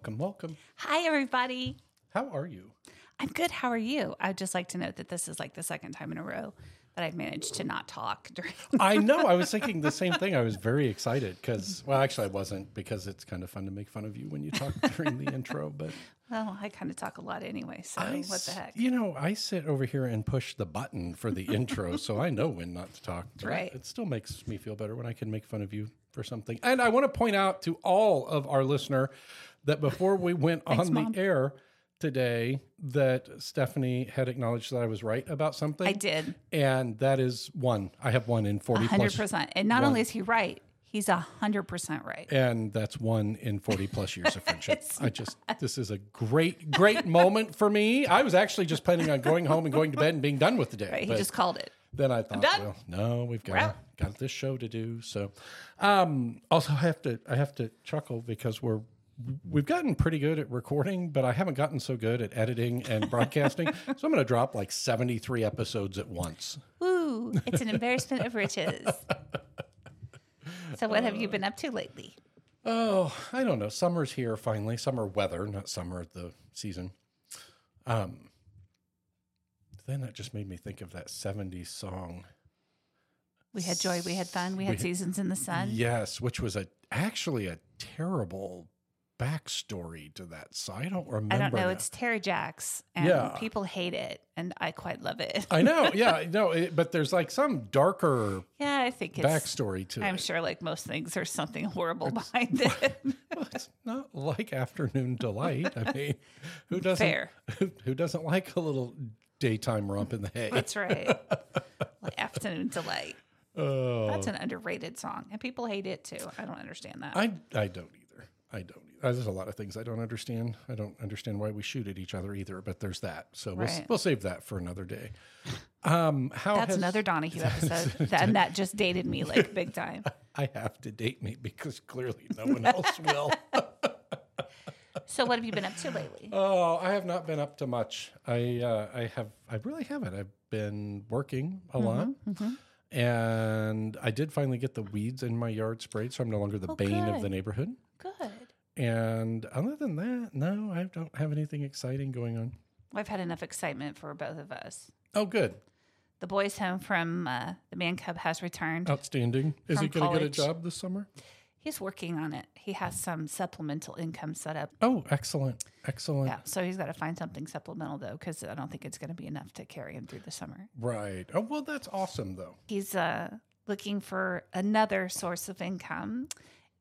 welcome, welcome. Hi, everybody. How are you? I'm good. How are you? I'd just like to note that this is like the second time in a row that I've managed to not talk during. I know. I was thinking the same thing. I was very excited because, well, actually, I wasn't because it's kind of fun to make fun of you when you talk during the intro. But well, I kind of talk a lot anyway. So I what the heck? You know, I sit over here and push the button for the intro, so I know when not to talk. Right. It still makes me feel better when I can make fun of you for something. And I want to point out to all of our listener that before we went Thanks, on the Mom. air today, that Stephanie had acknowledged that I was right about something. I did And that is one. I have one in 40 hundred plus. percent. And not one. only is he right, he's hundred percent right. And that's one in 40 plus years of friendship. I just, this is a great, great moment for me. I was actually just planning on going home and going to bed and being done with the day. Right? He just called it. then I thought, well, no, we've got, got this show to do. So, um, also I have to, I have to chuckle because we're, we've gotten pretty good at recording, but I haven't gotten so good at editing and broadcasting. so I'm going to drop like 73 episodes at once. Woo! It's an embarrassment of riches. So, what have you been up to lately? Oh, I don't know. Summer's here finally. Summer weather, not summer the season. Um, then that just made me think of that 70s song. We had joy, we had fun, we had We- seasons in the sun. Yes, which was a actually a terrible backstory to that. So I don't remember. I don't know. now. It's Terry Jacks, and Yeah. people hate it, and I quite love it. I know. Yeah, no, it, but there's like some darker yeah, I think it's. backstory to I'm it. sure, like most things, there's something horrible behind it. Well, it's not like afternoon delight. I mean, who doesn't? Fair. Who, who doesn't like a little daytime romp in the hay? That's right. like Afternoon Delight. Oh, That's an underrated song, and people hate it too. I don't understand that. I I don't either. I don't. Either. There's a lot of things I don't understand. I don't understand why we shoot at each other either. But there's that. So we'll Right. we'll save that for another day. Um, how That's has, another Donahue episode, that, and that just dated me like big time. I have to date me because clearly no one else will. So, what have you been up to lately? Oh, I have not been up to much. I uh, I have I really haven't. I've been working a lot, and I did finally get the weeds in my yard sprayed, so I'm no longer the Oh, bane of the neighborhood. Good. And other than that, no, I don't have anything exciting going on. I've had enough excitement for both of us. Oh, good, The boys home from uh, the man cub has returned. outstanding. Is he going to get a college. job this summer? He's working on it. He has some supplemental income set up. Oh, excellent, excellent. Yeah, so he's got to find something supplemental though, because I don't think it's going to be enough to carry him through the summer. Right. Oh, well, that's awesome though. He's uh, looking for another source of income,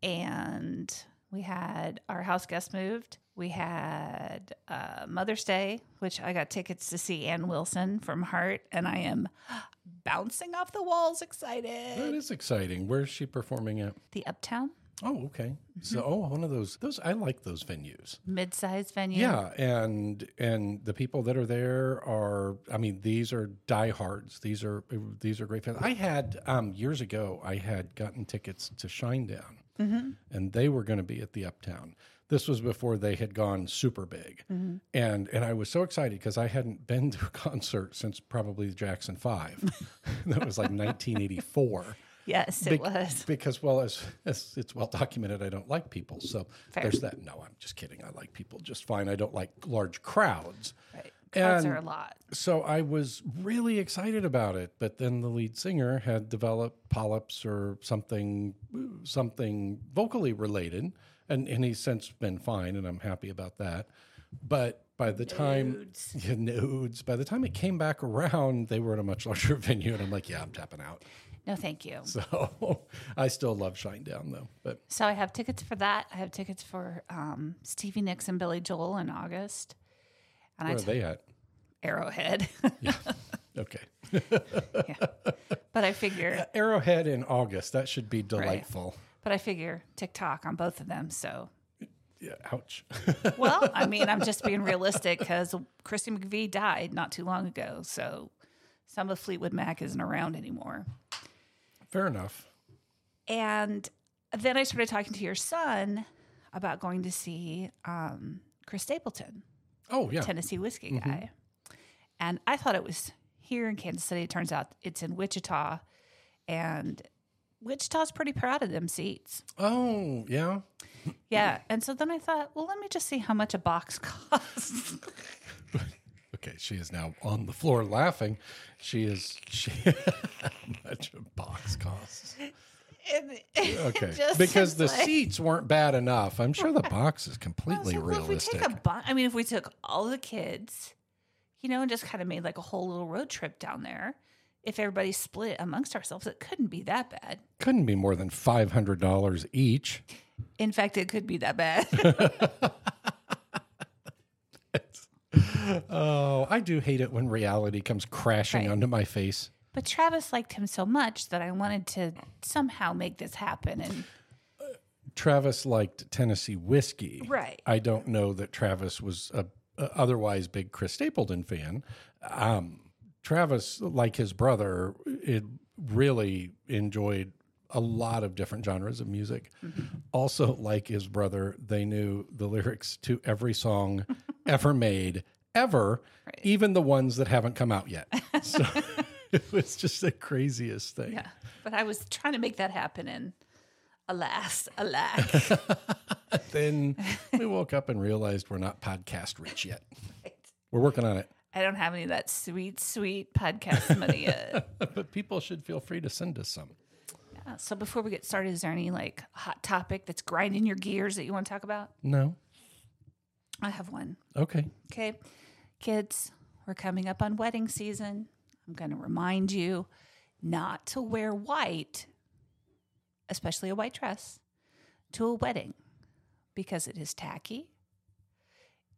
and we had our house guest moved. We had uh, Mother's Day, which I got tickets to see Ann Wilson from Heart, and I am bouncing off the walls, excited. is exciting. Where's she performing at? The Uptown Oh, okay. Mm-hmm. So, oh, one of those. Those I like those venues. mid-sized venue. Yeah, and and the people that are there are, I mean, these are diehards. These are these are great fans. I had um, years ago, I had gotten tickets to Shinedown, Mm-hmm. and they were going to be at the Uptown. This was before they had gone super big, and and I was so excited because I hadn't been to a concert since probably the Jackson Five. that was like 1984 Yes, it Bec- was. because well as, as it's well documented i don't like people so Fair. there's that no i'm just kidding i like people just fine i don't like large crowds Right. And- are a lot. so i was really excited about it but then the lead singer had developed polyps or something something vocally related and, and he's since been fine and i'm happy about that but by the time Nudes. yeah, nudes by the time it came back around they were at a much larger venue and i'm like yeah i'm tapping out No, thank you. so I still love Shinedown though. But So I have tickets for that. I have tickets for um, Stevie Nicks and Billy Joel in August. And where I are t- they at? Arrowhead. Yeah. Okay. yeah. But I figure, Arrowhead in August. That should be delightful. but I figure TikTok on both of them. So, Yeah. Ouch. well, I mean, I'm just being realistic because Christine McVie died not too long ago. So some of Fleetwood Mac isn't around anymore. Fair enough. And then I started talking to your son about going to see um, Chris Stapleton. Oh yeah. Tennessee whiskey mm-hmm. guy. And I thought it was here in Kansas City. It turns out it's in Wichita. And Wichita's pretty proud of them seats. Oh yeah. Yeah. And so then I thought, well, let me just see how much a box costs. Okay, she is now on the floor laughing. She is she how much a box costs. It Okay. Because the like- seats weren't bad enough. I'm sure the box is completely So, well, realistic. If we take a bu- I mean, if we took all the kids, you know, and just kind of made like a whole little road trip down there, if everybody split amongst ourselves, it couldn't be that bad. Couldn't be more than five hundred dollars each. In fact, it could be that bad. Oh, I do hate it when reality comes crashing Right. onto my face. But Travis liked him so much that I wanted to somehow make this happen. And Travis liked Tennessee whiskey. Right. I don't know that Travis was a, a otherwise big Chris Stapleton fan. Um, Travis, like his brother, it really enjoyed a lot of different genres of music. Also, like his brother, they knew the lyrics to every song ever made, ever, even the ones that haven't come out yet. So it was just the craziest thing. yeah, but I was trying to make that happen. And alas, alack. Then we woke up and realized we're not podcast rich yet. We're working on it. I don't have any of that sweet, sweet podcast money yet. But people should feel free to send us some. Yeah. so before we get started, is there any like hot topic that's grinding your gears that you want to talk about? No? I have one. Okay. Okay. Kids, we're coming up on wedding season. I'm going to remind you not to wear white, especially a white dress, to a wedding because it is tacky,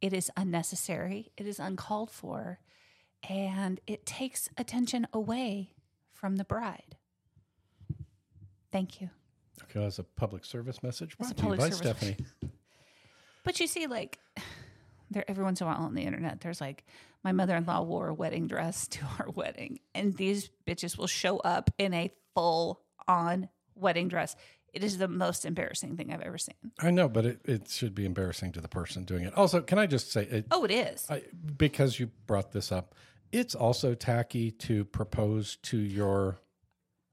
it is unnecessary, it is uncalled for, and it takes attention away from the bride. Thank you. Okay, that's a public service message brought a to you public by Stephanie. But you see, like, there every once in a while on the internet, there's like, my mother in law wore a wedding dress to our wedding, and these bitches will show up in a full on wedding dress. It is the most embarrassing thing I've ever seen. I know, but it, it should be embarrassing to the person doing it. Also, can I just say, it, Oh, it is. I, because you brought this up, it's also tacky to propose to your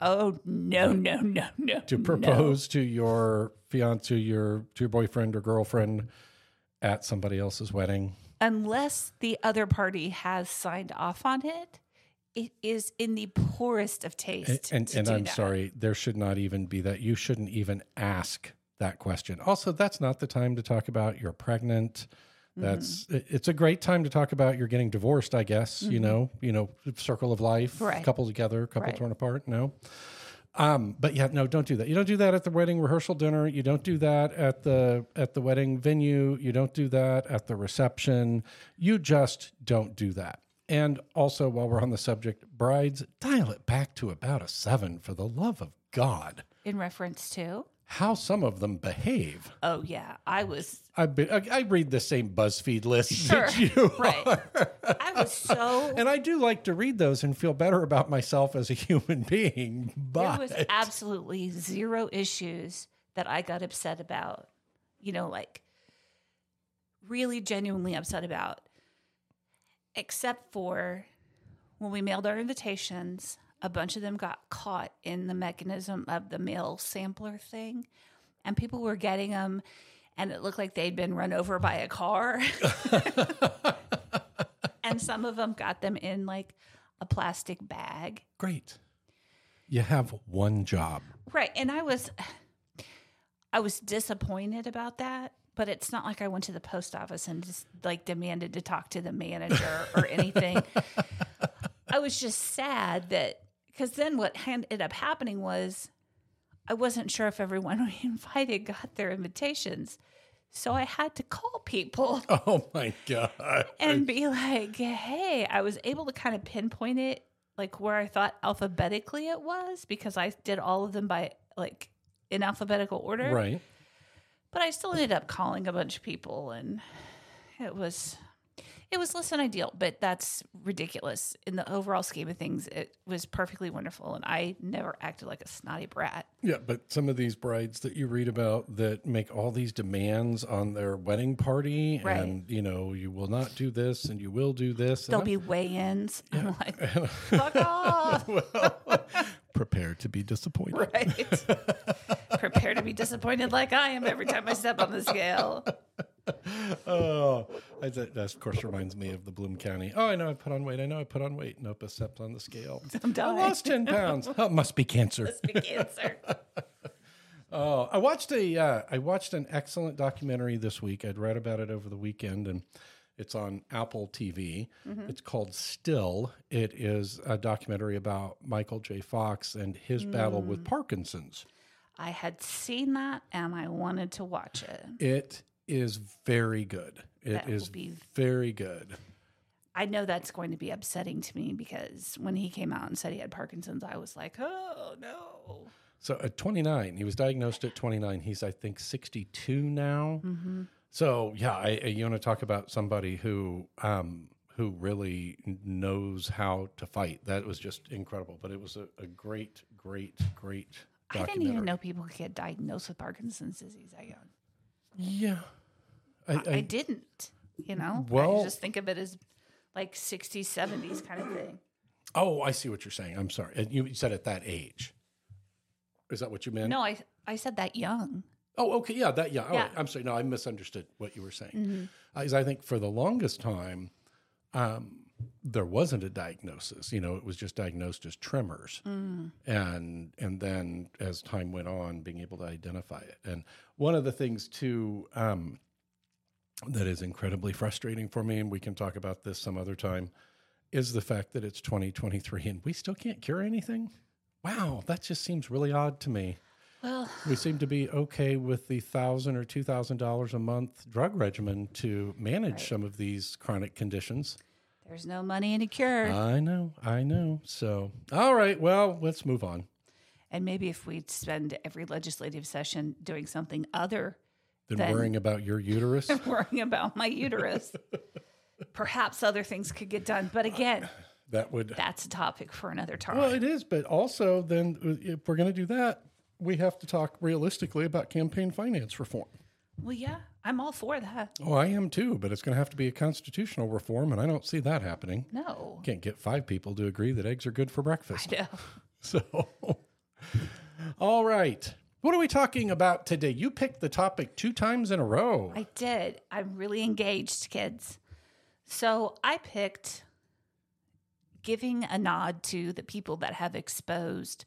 oh no, no, no, no. to no. propose to your fiance, your to your boyfriend or girlfriend at somebody else's wedding. Unless the other party has signed off on it. It is in the poorest of taste. And and do I'm that. sorry, there should not even be that. You shouldn't even ask that question. Also, that's not the time to talk about you're pregnant. That's Mm-hmm. it's a great time to talk about you're getting divorced, I guess. You know, you know, circle of life, Right. couple together, couple Right. torn apart. No. Um, but yeah, no, don't do that. You don't do that at the wedding rehearsal dinner. You don't do that at the at the wedding venue. You don't do that at the reception. You just don't do that. And also, while we're on the subject, brides, dial it back to about a seven for the love of God. In reference to, How some of them behave. oh yeah, I was I be, I, I read the same BuzzFeed list Sure, that you right. are. I was so And I do like to read those and feel better about myself as a human being. But there was absolutely zero issues that I got upset about, you know, like really genuinely upset about, except for when we mailed our invitations, a bunch of them got caught in the mechanism of the mail sampler thing, and people were getting them. And it looked like they'd been run over by a car. and some of them got them in like a plastic bag. great. You have one job. Right. And I was I was disappointed about that, but it's not like I went to the post office and just like demanded to talk to the manager or anything. I was just sad that because then what ended up happening was I wasn't sure if everyone we invited got their invitations. So I had to call people Oh my God. and be like, hey, I was able to kind of pinpoint it like where I thought alphabetically it was because I did all of them by like in alphabetical order. Right. But I still ended up calling a bunch of people and it was it was less than ideal, but that's ridiculous. In the overall scheme of things, it was perfectly wonderful and I never acted like a snotty brat. Yeah, but some of these brides that you read about that make all these demands on their wedding party, Right. and you know, you will not do this, and you will do this. There'll be weigh-ins. I'm like, fuck off. prepared to be disappointed. right. Prepare to be disappointed like I am every time I step on the scale. oh, I, that, that of course reminds me of the Bloom County. Oh, I know I put on weight. I know I put on weight. Nope, I stepped on the scale. I'm I lost ten pounds. Oh, it must be cancer. Must be cancer. Oh, I watched a uh, I watched an excellent documentary this week. I'd read about it over the weekend, and it's on Apple TV. It's called Still. It is a documentary about Michael J. Fox and his battle with Parkinson's. I had seen that and I wanted to watch it. It is very good. It That is be- very good. I know that's going to be upsetting to me because when he came out and said he had Parkinson's, I was like, oh no. So at 29, he was diagnosed at 29. He's, I think, 62 now. So yeah, I, I- you want to talk about somebody who um, who really knows how to fight? That was just incredible. But it was a, a great, great, great I didn't even know people could get diagnosed with Parkinson's disease that young. Yeah, I, I, I, didn't, you know? Well- I just think of it as like 60s, 70s kind of thing. oh, I see what you're saying. I'm sorry. You said at that age. Is that what you meant? No, I, I said that young. Oh, okay. Yeah, that. Yeah. Oh, Yeah. Mm-hmm. I'm sorry. No, I misunderstood what you were saying. Because I think for the longest time, um, there wasn't a diagnosis. You know, it was just diagnosed as tremors, Mm. and and then as time went on, being able to identify it. And one of the things too um, that is incredibly frustrating for me, and we can talk about this some other time, is the fact that it's 2023 and we still can't cure anything. Wow, that just seems really odd to me Well, we seem to be okay with the thousand or two thousand dollars a month drug regimen to manage some of these chronic conditions. there's no money in a cure. I know, I know. So, all right, well, let's move on. and maybe if we spend every legislative session doing something other Than Then- worrying about your uterus. than worrying about my uterus, perhaps other things could get done. But again, that would. that's a topic for another time. Well, it is, but also then uh, if we're going to do that, we have to talk realistically about campaign finance reform. well, yeah, I'm all for that. Oh, I am too, but it's going to have to be a constitutional reform, and I don't see that happening. No, Can't get five people to agree that eggs are good for breakfast. no. So, all right. What are we talking about today? You picked the topic two times in a row. I did. I'm really engaged, kids. So I picked giving a nod to the people that have exposed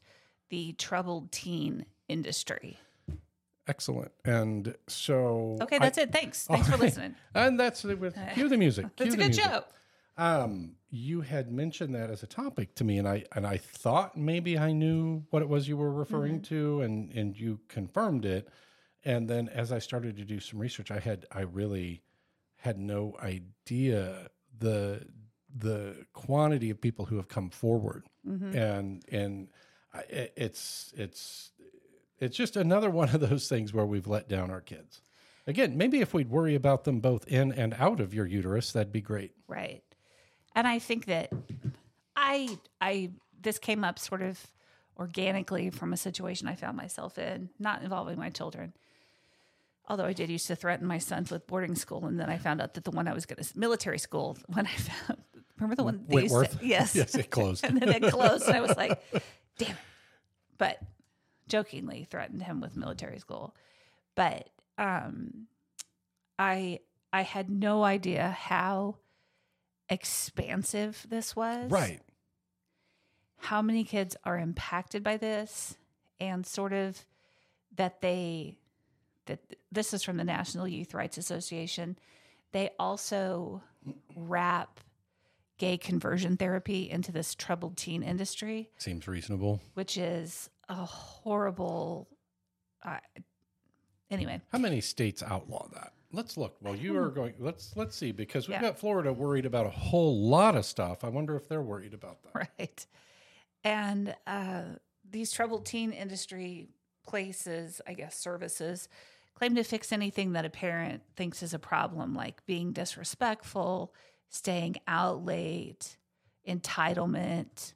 the troubled teen industry. Excellent. And so, Okay, that's it. Thanks. Thanks for listening. and that's it with cue the music. Cue That's a good music. show. Um, you had mentioned that as a topic to me, and I and I thought maybe I knew what it was you were referring Mm-hmm. to, and and you confirmed it. And then as I started to do some research, I had I really had no idea the the quantity of people who have come forward, Mm-hmm. and and I, it's it's it's just another one of those things where we've let down our kids. Again, maybe if we'd worry about them both in and out of your uterus, that'd be great. Right. And I think that I I this came up sort of organically from a situation I found myself in, not involving my children. Although I did used to threaten my sons with boarding school, and then I found out that the one I was going to military school when I found remember the one they used to- yes Yes, it closed. and then it closed, and I was like, damn it. But jokingly threatened him with military school. But um, I I had no idea how expansive this was. Right. How many kids are impacted by this, and sort of that they that this is from the National Youth Rights Association. They also wrap gay conversion therapy into this troubled teen industry Seems reasonable. which is a horrible. Uh, anyway, How many states outlaw that? Let's look. Well, you are going. Let's let's see because we've Hmm. Yeah. got Florida worried about a whole lot of stuff. I wonder if they're worried about that. right, and uh, these troubled teen industry places, I guess, services claim to fix anything that a parent thinks is a problem, like being disrespectful, staying out late, entitlement,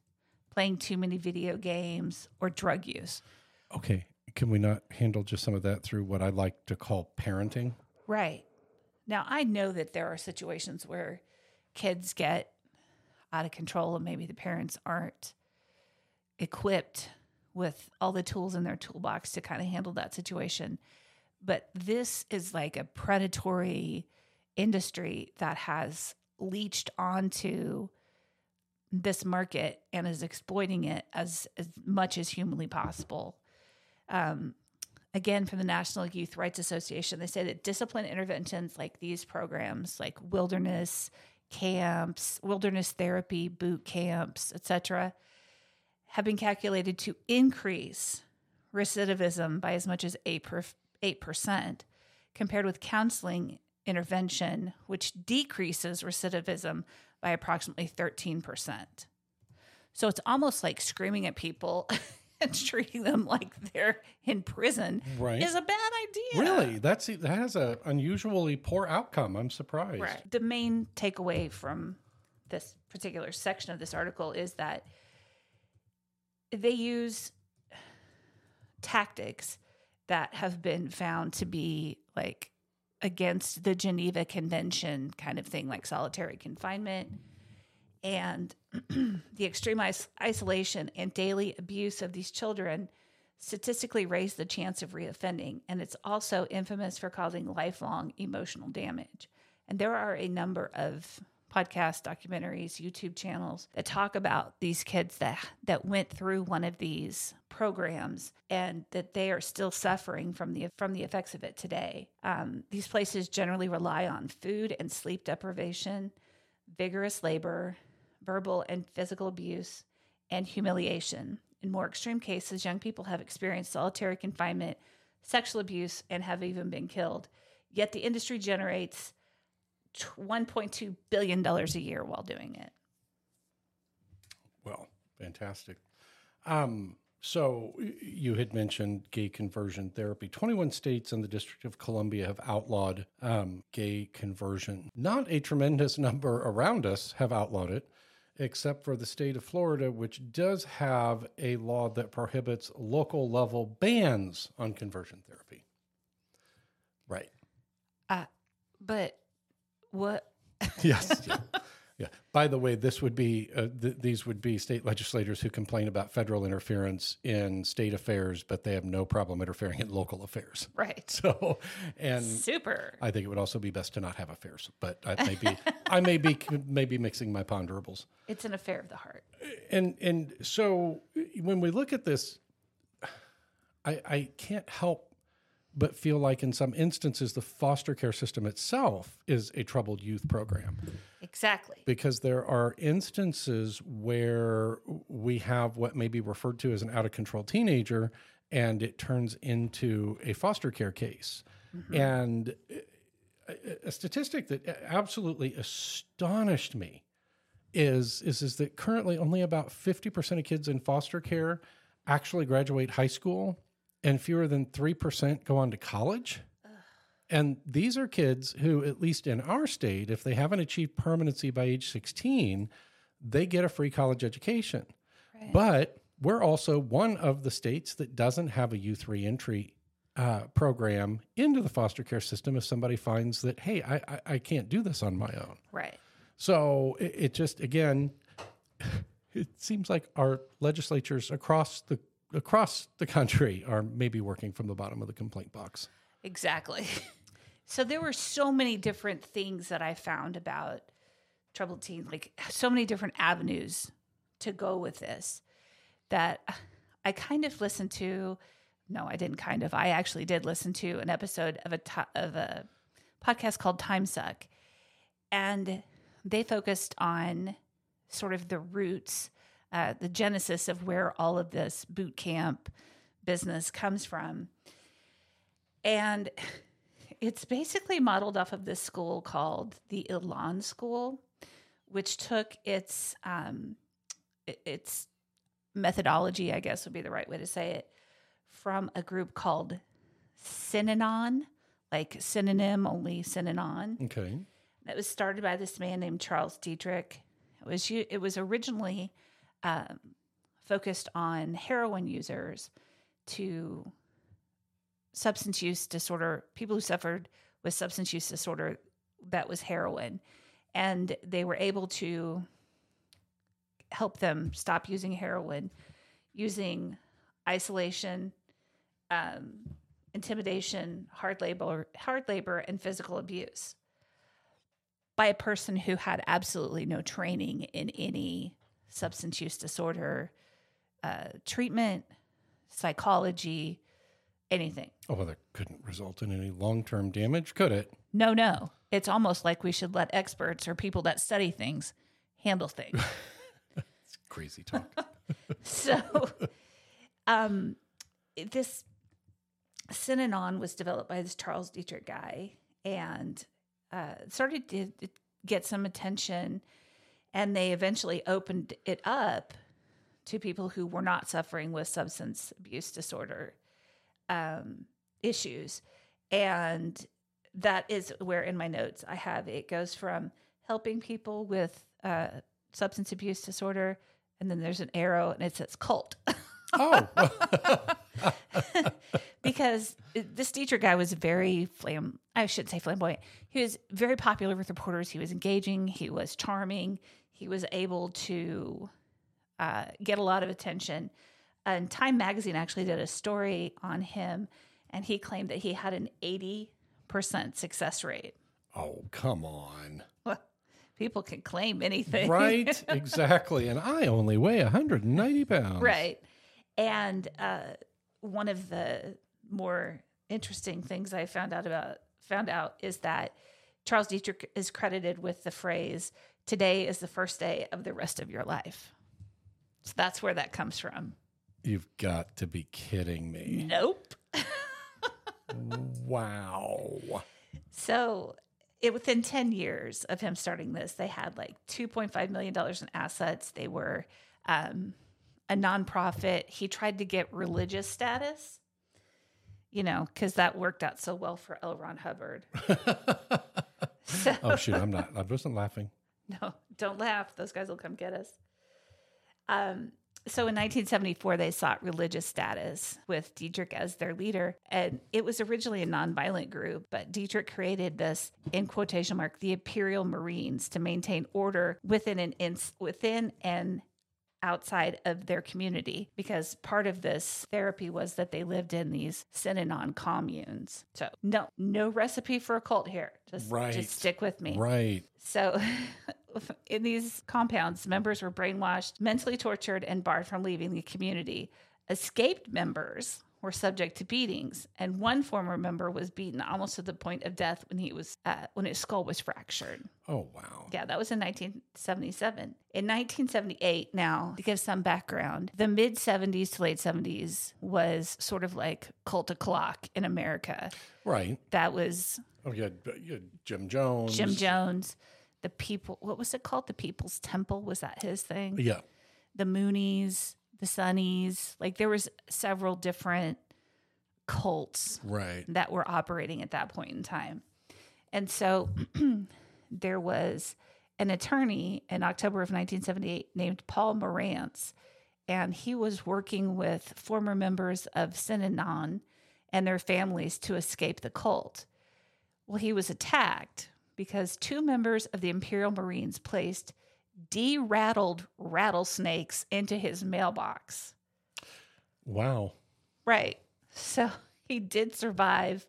playing too many video games, or drug use. Okay, can we not handle just some of that through what I like to call parenting? Right. Now, I know that there are situations where kids get out of control and maybe the parents aren't equipped with all the tools in their toolbox to kind of handle that situation. But this is like a predatory industry that has leached onto this market and is exploiting it as, as much as humanly possible. Um, again, from the National Youth Rights Association, they say that discipline interventions like these programs, like wilderness camps, wilderness therapy, boot camps, etc., have been calculated to increase recidivism by as much as 8 per, 8% compared with counseling intervention, which decreases recidivism by approximately 13%. So it's almost like screaming at people and treating them like they're in prison Right. is a bad idea. Really? That's that has a unusually poor outcome. I'm surprised. Right. The main takeaway from this particular section of this article is that they use tactics that have been found to be like against the Geneva Convention kind of thing, like solitary confinement and the extreme is- isolation and daily abuse of these children statistically raise the chance of reoffending. And it's also infamous for causing lifelong emotional damage. And there are a number of podcasts, documentaries, YouTube channels that talk about these kids that that went through one of these programs and that they are still suffering from the from the effects of it today. Um, these places generally rely on food and sleep deprivation, vigorous labor, verbal and physical abuse, and humiliation. In more extreme cases, young people have experienced solitary confinement, sexual abuse, and have even been killed. Yet the industry generates t- $1.2 billion a year while doing it. Well, fantastic. Um, so you had mentioned gay conversion therapy. 21 states and the District of Columbia have outlawed um, gay conversion. Not a tremendous number around us have outlawed it, except for the state of Florida, which does have a law that prohibits local level bans on conversion therapy. Right. Uh, but what? Yes. yeah. By the way, this would be uh, th- these would be state legislators who complain about federal interference in state affairs, but they have no problem interfering in local affairs. Right. So, and Super. I think it would also be best to not have affairs. But I may be I may be maybe mixing my ponderables. It's an affair of the heart. And and so when we look at this, I I can't help but feel like in some instances the foster care system itself is a troubled youth program Exactly. because there are instances where we have what may be referred to as an out of control teenager and it turns into a foster care case. Mm-hmm. And uh, a, a statistic that absolutely astonished me is, is is that currently only about 50% of kids in foster care actually graduate high school and fewer than 3% go on to college. And these are kids who, at least in our state, if they haven't achieved permanency by age 16, they get a free college education. Right. But we're also one of the states that doesn't have a youth reentry uh, program into the foster care system if somebody finds that, hey, I, I, I can't do this on my own. Right. So it, it just, again, it seems like our legislatures across the across the country are maybe working from the bottom of the complaint box. Exactly. So there were so many different things that I found about troubled teens, like so many different avenues to go with this that I kind of listened to. No, I didn't kind of. I actually did listen to an episode of a of a podcast called Time Suck, and they focused on sort of the roots, uh, the genesis of where all of this boot camp business comes from, and it's basically modeled off of this school called the Elan School, which took its um, its methodology, I guess would be the right way to say it, from a group called Synanon, like synonym only Synanon. Okay. It was started by this man named Charles Dederich. It was it was originally um, focused on heroin users to substance use disorder, people who suffered with substance use disorder that was heroin, and they were able to help them stop using heroin using isolation, um, intimidation, hard labor, hard labor, and physical abuse by a person who had absolutely no training in any substance use disorder uh, treatment, psychology, anything. Oh, well, that couldn't result in any long term damage, could it? No, no. It's almost like we should let experts or people that study things handle things. It's crazy talk. so, um, this Synanon was developed by this Charles Dederich guy and uh, started to get some attention. And they eventually opened it up to people who were not suffering with substance abuse disorder um, issues. And that is where in my notes I have it goes from helping people with uh, substance abuse disorder, and then there's an arrow and it says cult. oh, because this teacher guy was very flam I shouldn't say flamboyant. He was very popular with reporters. He was engaging, he was charming, he was able to uh, get a lot of attention. And Time magazine actually did a story on him and he claimed that he had an 80% success rate. oh, come on. Well, people can claim anything. Right? exactly. And I only weigh 190 pounds. Right. And uh, one of the more interesting things I found out about found out is that Charles Dederich is credited with the phrase "Today is the first day of the rest of your life." So that's where that comes from. You've got to be kidding me. Nope. Wow. So it within 10 years of him starting this, they had like $2.5 million in assets. They were um, a nonprofit. He tried to get religious status, you know, because that worked out so well for L. Ron Hubbard. so, Oh, shoot. I'm not. I wasn't laughing. no, don't laugh. Those guys will come get us. Um, so in 1974, they sought religious status with Dederich as their leader. And it was originally a nonviolent group, but Dederich created this, in quotation mark, the Imperial Marines to maintain order within an ins- within and outside of their community because part of this therapy was that they lived in these synanon communes. So no, no recipe for a cult here. Just, Right. just stick with me. Right. So, in these compounds, members were brainwashed, mentally tortured, and barred from leaving the community. Escaped members were subject to beatings, and one former member was beaten almost to the point of death when he was uh, when his skull was fractured. Oh, wow. Yeah, that was in 1977. In 1978, now to give some background, the mid 70s to late 70s was sort of like cult o'clock in America. Right. That was Oh, yeah, had, you had Jim Jones. Jim Jones, the people, what was it called? The People's Temple? Was that his thing? Yeah. The Moonies, the Sunnies. Like there was several different cults Right. that were operating at that point in time. And so there was an attorney in October of 1978 named Paul Morantz, and he was working with former members of Synanon and their families to escape the cult. Well, he was attacked because two members of the Imperial Marines placed de-rattled rattlesnakes into his mailbox. Wow. Right. So he did survive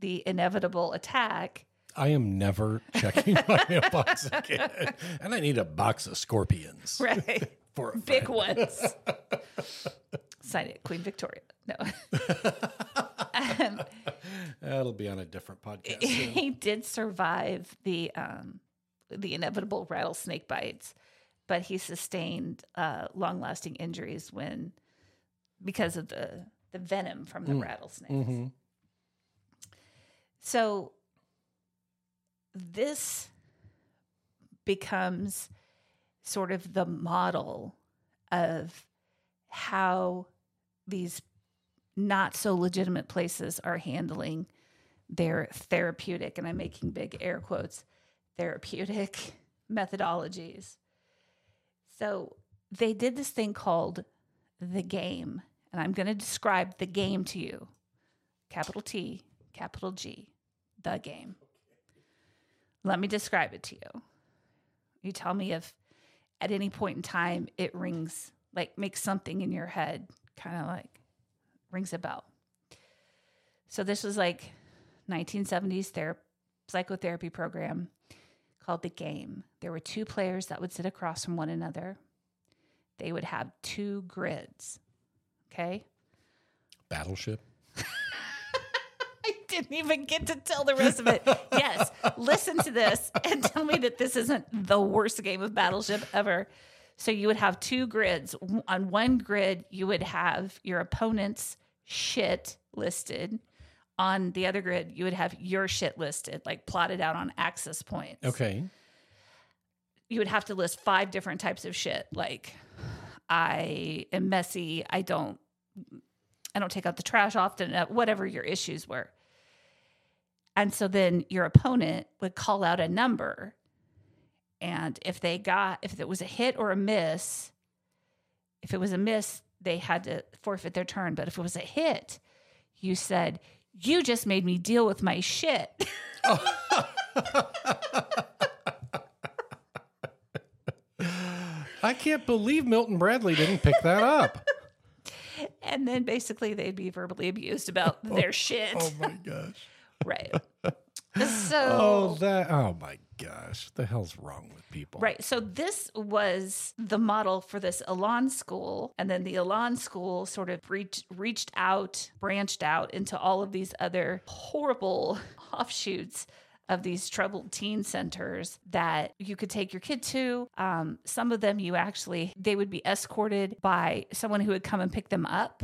the inevitable attack. I am never checking my mailbox again. And I need a box of scorpions Right. for a Big friend. ones. Sign it, Queen Victoria. No. Um, That'll be on a different podcast. soon. he did survive the um, the inevitable rattlesnake bites, but he sustained uh, long lasting injuries when because of the the venom from the rattlesnakes. Mhm. So this becomes sort of the model of how these not so legitimate places are handling their therapeutic, and I'm making big air quotes, therapeutic methodologies. So they did this thing called the game, and I'm going to describe the game to you capital T, capital G, the game. Let me describe it to you. You tell me if at any point in time it rings, like makes something in your head kind of like rings a bell. So this was like 1970s ther- psychotherapy program called The Game. There were two players that would sit across from one another. They would have two grids. Okay? Battleship. I didn't even get to tell the rest of it. Yes, listen to this and tell me that this isn't the worst game of Battleship ever. So you would have two grids. On one grid, you would have your opponent's shit listed. On the other grid, you would have your shit listed, like plotted out on access points. Okay. You would have to list five different types of shit, like I am messy, I don't I don't take out the trash often, uh, whatever your issues were. And so then your opponent would call out a number. And if they got, if it was a hit or a miss, if it was a miss, they had to forfeit their turn. But if it was a hit, you said, You just made me deal with my shit. I can't believe Milton Bradley didn't pick that up. and then basically they'd be verbally abused about oh, their shit. oh my gosh. Right. So Oh, that. Oh my gosh. What the hell's wrong with people? Right. So this was the model for this Elan school. And then the Elan school sort of reached, reached out, branched out into all of these other horrible offshoots of these troubled teen centers that you could take your kid to. Um, some of them you actually, they would be escorted by someone who would come and pick them up.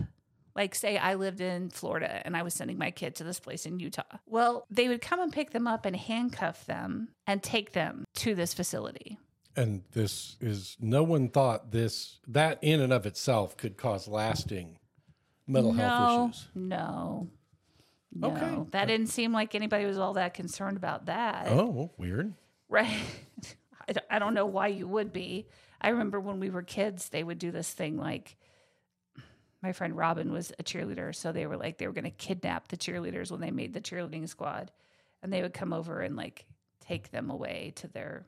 Like, say, I lived in Florida and I was sending my kid to this place in Utah. Well, they would come and pick them up and handcuff them and take them to this facility. And this is no one thought this that in and of itself could cause lasting mental no, health issues. No. No. Okay. That didn't seem like anybody was all that concerned about that. Oh, weird. Right. I don't- I don't know why you would be. I remember when we were kids, they would do this thing like my friend Robin was a cheerleader. So they were like, they were going to kidnap the cheerleaders when they made the cheerleading squad. And they would come over and like take them away to their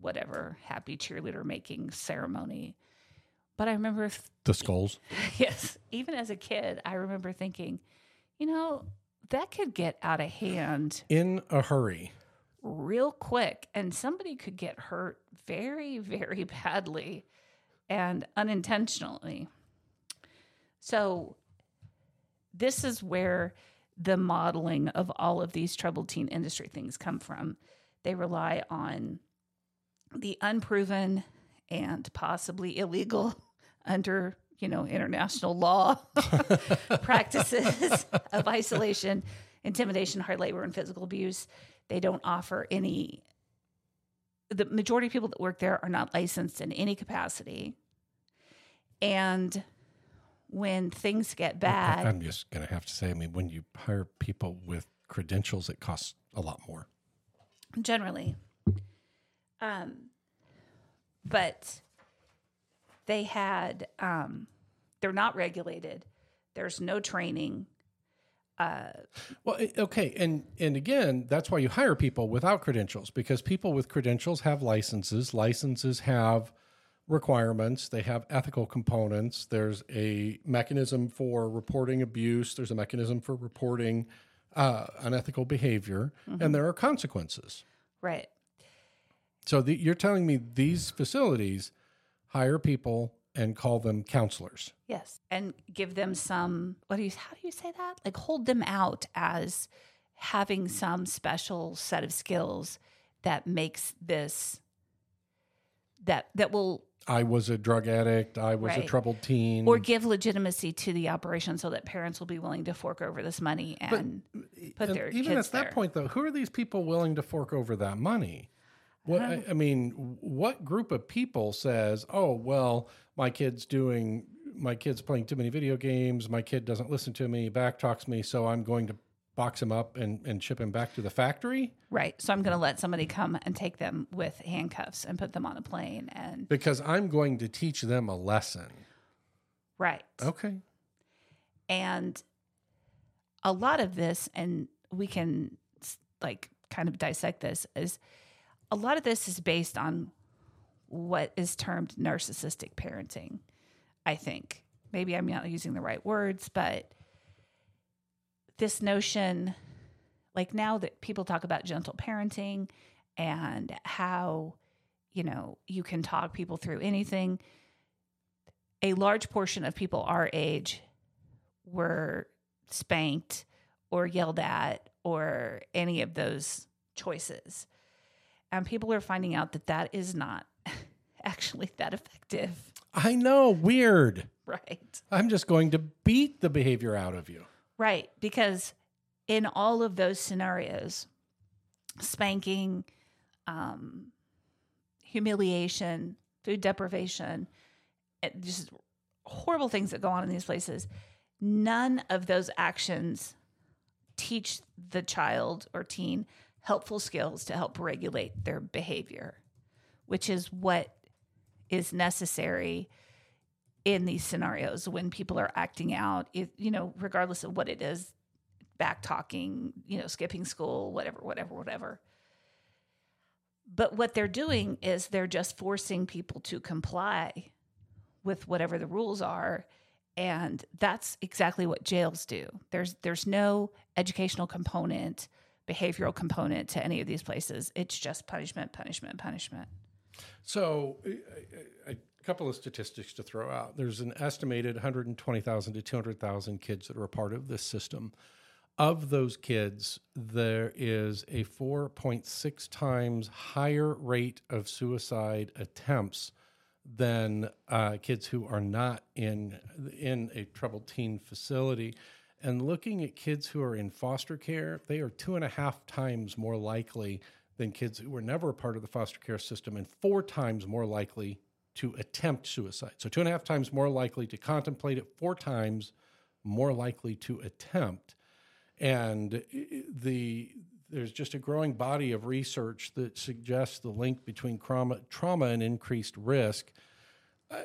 whatever happy cheerleader making ceremony. But I remember The skulls. yes, even as a kid, I remember thinking, you know, that could get out of hand In a hurry. real quick and somebody could get hurt very, very badly and unintentionally. So, this is where the modeling of all of these troubled teen industry things come from. They rely on the unproven and possibly illegal under you know international law practices of isolation intimidation hard labor and physical abuse they don't offer any the majority of people that work there are not licensed in any capacity and when things get bad I'm just going to have to say, I mean, when you hire people with credentials, it costs a lot more. generally. Um, but they had, um, they're not regulated. There's no training. Uh, Well, eh, okay, and and again, that's why you hire people without credentials because people with credentials have licenses. Licenses have requirements. They have ethical components. There's a mechanism for reporting abuse. There's a mechanism for reporting uh, unethical behavior, and there are consequences. right. So the, you're telling me these facilities hire people and call them counselors. Yes. And give them some, what do you, how do you say that? Like hold them out as having some special set of skills that makes this, that, that will I was a drug addict. I was a troubled teen. or give legitimacy to the operation so that parents will be willing to fork over this money and put And their even at that there. point, though, who are these people willing to fork over that money? What I, I mean, what group of people says, "Oh, well, my kid's doing, my kid's playing too many video games. My kid doesn't listen to me, backtalks me, so I'm going to box them up and and ship them back to the factory Right. So I'm going to let somebody come and take them with handcuffs and put them on a plane and because I'm going to teach them a lesson." right. Okay, And a lot of this and we can like kind of dissect this is a lot of this is based on what is termed narcissistic parenting, I think. maybe I'm not using the right words, but this notion, like now that people talk about gentle parenting and how, you know, you can talk people through anything, a large portion of people our age were spanked or yelled at or any of those choices. And people are finding out that that is not actually that effective. I know, weird. Right. I'm just going to beat the behavior out of you. Right. Because in all of those scenarios, spanking, um, humiliation, food deprivation, just horrible things that go on in these places, none of those actions teach the child or teen helpful skills to help regulate their behavior, which is what is necessary in these scenarios when people are acting out, if, you know, regardless of what it is, back talking, you know, skipping school, whatever, whatever, whatever. But what they're doing is they're just forcing people to comply with whatever the rules are. And that's exactly what jails do. There's there's no educational component, behavioral component to any of these places. It's just punishment, punishment, punishment. So, a, a couple of statistics to throw out. There's an estimated 120,000 to 200,000 kids that are a part of this system. Of those kids, there is a 4.6 times higher rate of suicide attempts than uh, kids who are not in in a troubled teen facility. And looking at kids who are in foster care, they are two and a half times more likely than kids who were never a part of the foster care system, and four times more likely to attempt suicide. So two and a half times more likely to contemplate it, four times more likely to attempt. And the there's just a growing body of research that suggests the link between trauma, trauma and increased risk. Uh,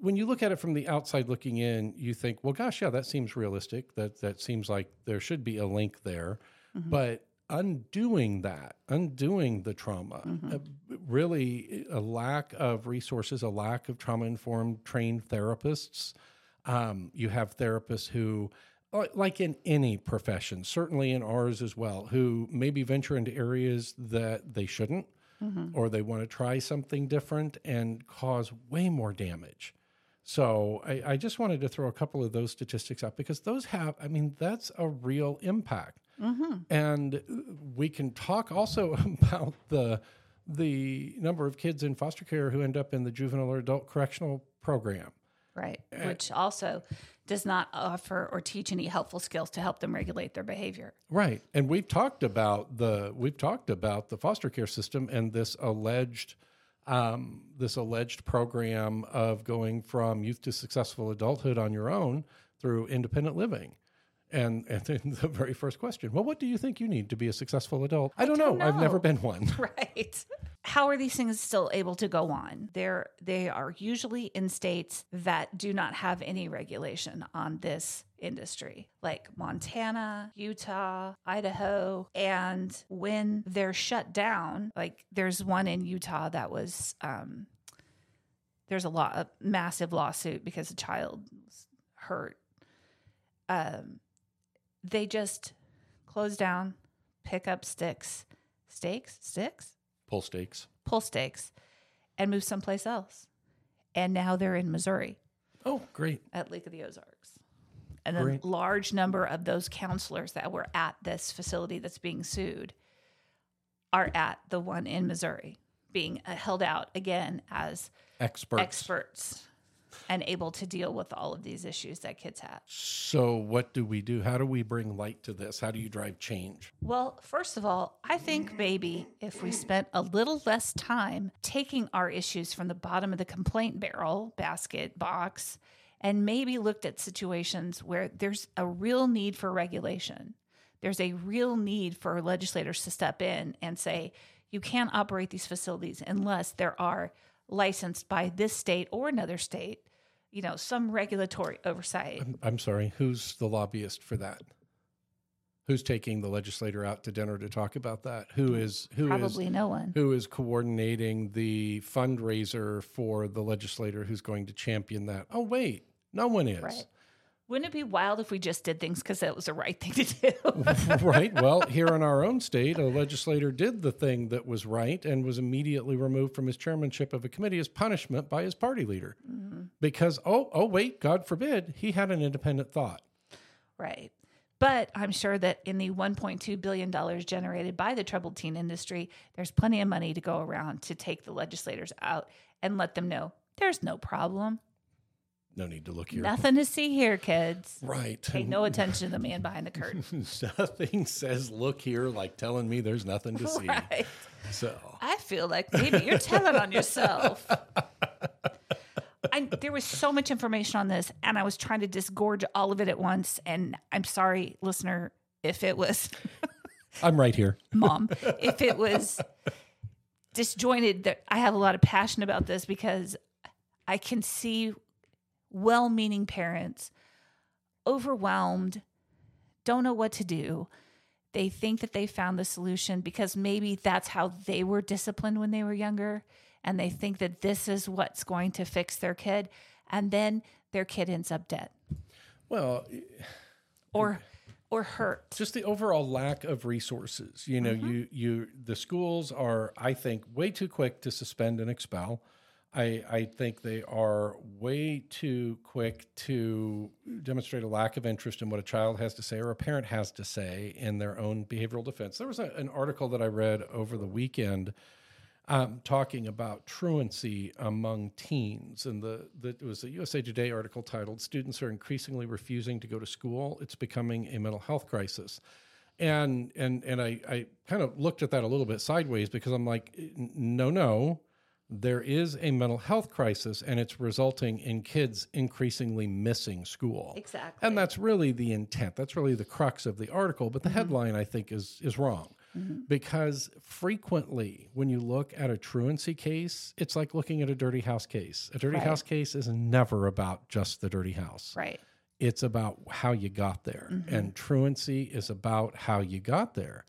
when you look at it from the outside looking in, you think, well, gosh, yeah, that seems realistic. That that seems like there should be a link there. Mm-hmm. But undoing that, undoing the trauma, mm-hmm. uh, really a lack of resources, a lack of trauma informed trained therapists. Um, you have therapists who like in any profession, certainly in ours as well, who maybe venture into areas that they shouldn't, mm-hmm. or they want to try something different and cause way more damage. So I, I, just wanted to throw a couple of those statistics up because those have, I mean, that's a real impact. Mm-hmm. And we can talk also about the the number of kids in foster care who end up in the juvenile or adult correctional program. Right. Which also does not offer or teach any helpful skills to help them regulate their behavior. Right. And we've talked about the we've talked about the foster care system and this alleged um, this alleged program of going from youth to successful adulthood on your own through independent living. And and then the very first question, well, what do you think you need to be a successful adult? I, don't, don't know. know. I've never been one. Right. How are these things still able to go on? They're they are usually in states that do not have any regulation on this industry, like Montana, Utah, Idaho. And when they're shut down, like there's one in Utah that was um, there's a lot a massive lawsuit because a child was hurt. Um, they just close down, pick up sticks, stakes, sticks, pull stakes, pull stakes, and move someplace else. And now they're in Missouri. Oh, great. At Lake of the Ozarks. And a large number of those counselors that were at this facility that's being sued are at the one in Missouri, being uh, held out again as experts. Experts and able to deal with all of these issues that kids have. So, what do we do? How do we bring light to this? How do you drive change? Well, first of all, I think maybe if we spent a little less time taking our issues from the bottom of the complaint barrel, basket, box, and maybe looked at situations where there's a real need for regulation. There's a real need for legislators to step in and say, you can't operate these facilities unless there are licensed by this state or another state, you know, some regulatory oversight. I'm, I'm sorry, who's the lobbyist for that? Who's taking the legislator out to dinner to talk about that? Who mm, is who is Probably no one. who is coordinating the fundraiser for the legislator who's going to champion that? Oh wait, no one is. Right. Wouldn't it be wild if we just did things because that was the right thing to do? right. Well, here in our own state, a legislator did the thing that was right and was immediately removed from his chairmanship of a committee as punishment by his party leader. Mm-hmm. Because, oh, oh, wait, God forbid, he had an independent thought. right. But I'm sure that in the $1.2 billion generated by the troubled teen industry, there's plenty of money to go around to take the legislators out and let them know there's no problem. No need to look here. Nothing to see here, kids. Right. Pay no attention to the man behind the curtain. Nothing says look here like telling me there's nothing to see. Right. So, I feel like maybe you're telling on yourself. I, there was so much information on this, and I was trying to disgorge all of it at once. And I'm sorry, listener, if it was I'm right here. mom, if it was disjointed. That I have a lot of passion about this because I can see well-meaning parents overwhelmed, don't know what to do. They think that they found the solution because maybe that's how they were disciplined when they were younger. And they think that this is what's going to fix their kid. And then their kid ends up dead Well, or or hurt. just the overall lack of resources. You know, mm-hmm. you you the schools are, I think, way too quick to suspend and expel. I I think they are way too quick to demonstrate a lack of interest in what a child has to say or a parent has to say in their own behavioral defense. There was a, an article that I read over the weekend. Um, talking about truancy among teens, and the, the it was a USA Today article titled "Students are increasingly refusing to go to school. It's becoming a mental health crisis." and and and I, I kind of looked at that a little bit sideways because I'm like, no, no, there is a mental health crisis, and it's resulting in kids increasingly missing school. Exactly. And that's really the intent. That's really the crux of the article. But the mm-hmm. headline, I think, is is wrong. Mm-hmm. Because frequently, when you look at a truancy case, it's like looking at a dirty house case. A dirty Right. house case is never about just the dirty house Right. it's about how you got there mm-hmm. and truancy is about how you got there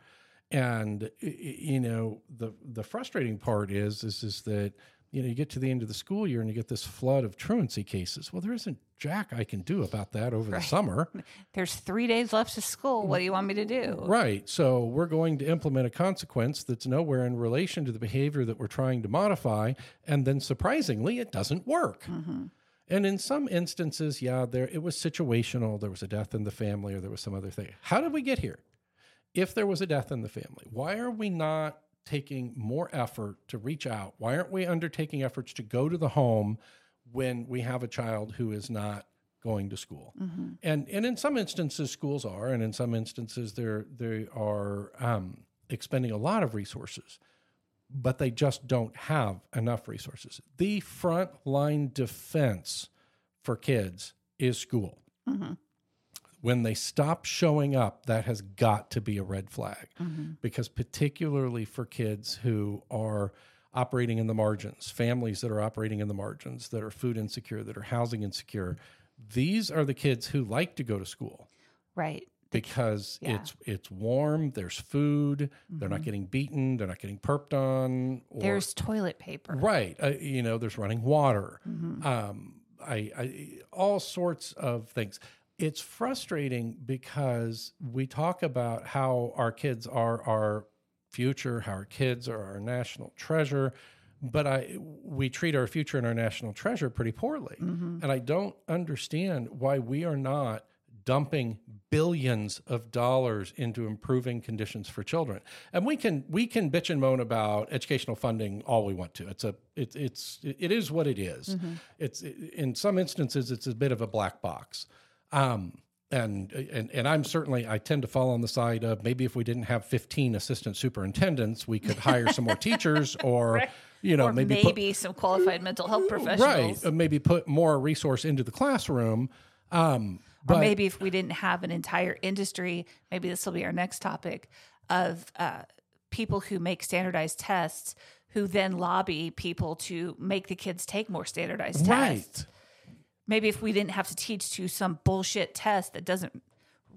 and you know the the frustrating part is is is that you know you get to the end of the school year and you get this flood of truancy cases well there isn't jack i can do about that over the summer There's three days left to school. What do you want me to do? Right. So we're going to implement a consequence that's nowhere in relation to the behavior that we're trying to modify. And then surprisingly, it doesn't work. Mm-hmm. And in some instances, yeah, there it was situational. There was a death in the family or there was some other thing. How did we get here? If there was a death in the family, why are we not taking more effort to reach out? Why aren't we undertaking efforts to go to the home when we have a child who is not going to school? And and in some instances, schools are, and in some instances, they're they are um, expending a lot of resources, but they just don't have enough resources. The front line defense for kids is school. When they stop showing up, that has got to be a red flag because, particularly for kids who are operating in the margins, families that are operating in the margins, that are food insecure, that are housing insecure, these are the kids who like to go to school Right. because yeah. it's it's warm, there's food, they're not getting beaten, they're not getting perped on. Or, There's toilet paper. right, uh, you know, there's running water, um, I, I all sorts of things. It's frustrating because we talk about how our kids are our future, how our kids are our national treasure, but I we treat our future and our national treasure pretty poorly, mm-hmm. and I don't understand why we are not dumping billions of dollars into improving conditions for children. And we can we can bitch and moan about educational funding all we want to. It's a it's it's it is what it is. Mm-hmm. It's in some instances it's a bit of a black box. Um and, and and I'm certainly I tend to fall on the side of maybe if we didn't have 15 assistant superintendents, we could hire some more teachers, or you know or maybe maybe, put, some qualified mental health professionals. right? maybe put more resource into the classroom. Um, Or but maybe if we didn't have an entire industry, maybe this will be our next topic of uh, people who make standardized tests who then lobby people to make the kids take more standardized tests. Right. Maybe if we didn't have to teach to some bullshit test that doesn't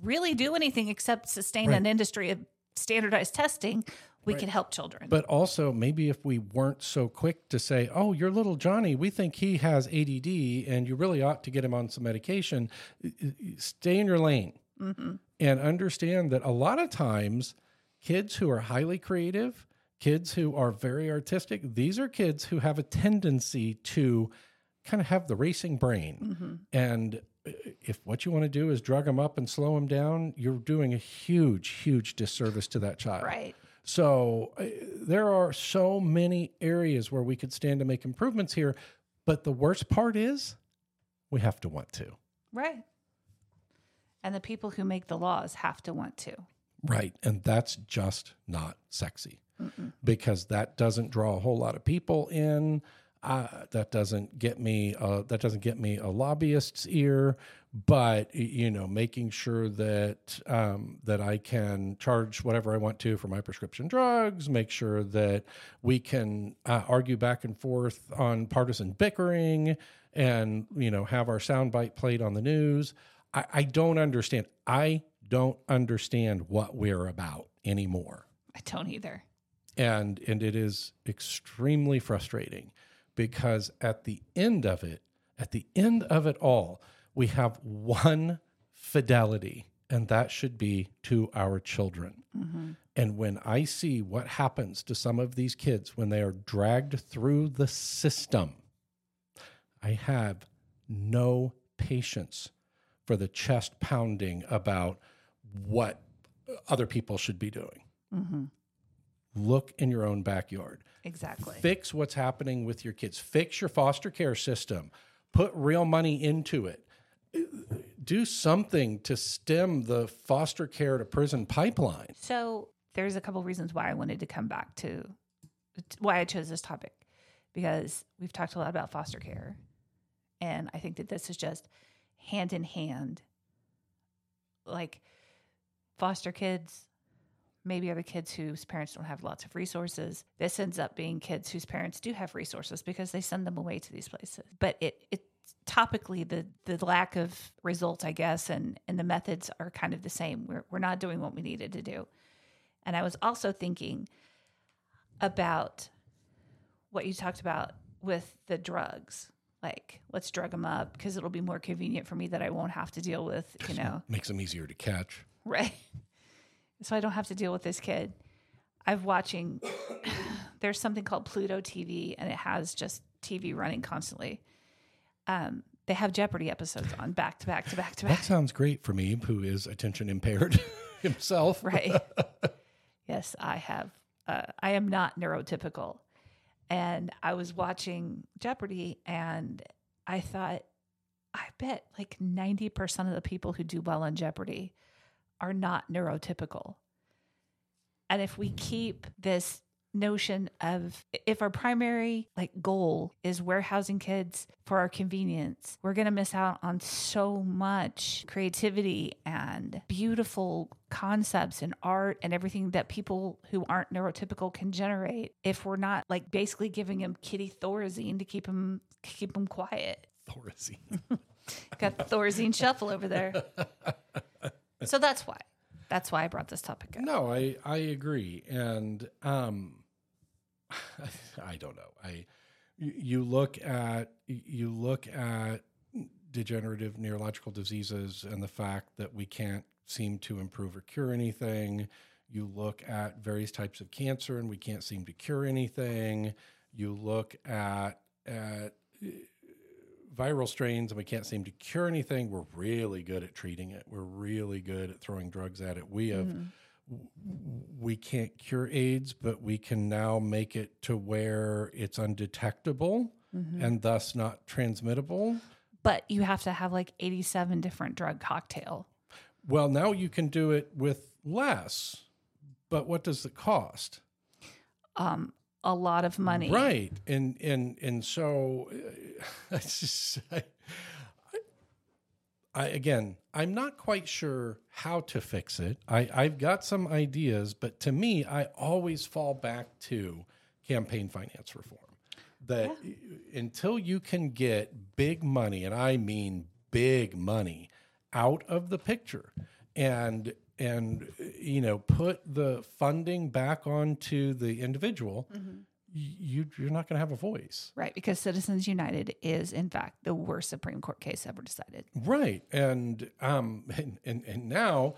really do anything except sustain Right. an industry of standardized testing, we could help children. But also, maybe if we weren't so quick to say, oh, your little Johnny, we think he has ADD and you really ought to get him on some medication, stay in your lane mm-hmm. and understand that a lot of times kids who are highly creative, kids who are very artistic, these are kids who have a tendency to kind of have the racing brain. And uh, if what you want to do is drug them up and slow them down, you're doing a huge, huge disservice to that child. right. So uh, there are so many areas where we could stand to make improvements here. But the worst part is we have to want to. Right. And the people who make the laws have to want to. Right. And that's just not sexy because that doesn't draw a whole lot of people in. Uh, that doesn't get me. Uh, that doesn't get me a lobbyist's ear. But you know, making sure that um, that I can charge whatever I want to for my prescription drugs. Make sure that we can uh, argue back and forth on partisan bickering, and you know, have our soundbite played on the news. I, I don't understand. I don't understand what we're about anymore I don't either. and and it is extremely frustrating because at the end of it at the end of it all we have one fidelity and that should be to our children. Mm-hmm. And when i see what happens to some of these kids when they are dragged through the system i have no patience for the chest pounding about what other people should be doing mm-hmm. Look in your own backyard Exactly. fix what's happening with your kids fix your foster care system put real money into it do something to stem the foster care to prison pipeline So there's a couple reasons why I wanted to come back to why I chose this topic because we've talked a lot about foster care. And I think that this is just hand in hand. Like foster kids, maybe other kids whose parents don't have lots of resources. This ends up being kids whose parents do have resources because they send them away to these places. But it it topically the the lack of results, I guess, and and the methods are kind of the same. We're we're not doing what we needed to do. And I was also thinking about what you talked about with the drugs. Like, let's drug them up because it'll be more convenient for me that I won't have to deal with, you know, makes them easier to catch right? So I don't have to deal with this kid. I've watching. there's something called Pluto TV, and it has just TV running constantly. Um, they have Jeopardy episodes on back to back to back to back. that sounds great for me who is attention impaired himself right yes i have uh, i am not neurotypical and i was watching jeopardy and i thought i bet like 90% of the people who do well on jeopardy are not neurotypical. And if we keep this notion of if our primary like goal is warehousing kids for our convenience we're going to miss out on so much creativity and beautiful concepts and art and everything that people who aren't neurotypical can generate if we're not like basically giving them kitty thorazine to keep them keep them quiet. Thorazine. got thorazine shuffle over there so that's why that's why i brought this topic up No, I I agree, and um, I don't know. I you- look at you look at degenerative neurological diseases and the fact that we can't seem to improve or cure anything. You look at various types of cancer and we can't seem to cure anything. You look at at viral strains and we can't seem to cure anything. We're really good at treating it. We're really good at throwing drugs at it. We have we can't cure AIDS, but we can now make it to where it's undetectable and thus not transmittable. but you have to have like 87 different drug cocktail Well, now you can do it with less, but what does it cost? um, a lot of money. Right, and and and so, uh, just, I, I again, I'm not quite sure how to fix it. I I've got some ideas, but to me, I always fall back to campaign finance reform. That until you can get big money, and I mean big money, out of the picture, and and you know put the funding back onto the individual, you you're not going to have a voice. Right, because Citizens United is in fact the worst Supreme Court case ever decided. Right. And um and and, and now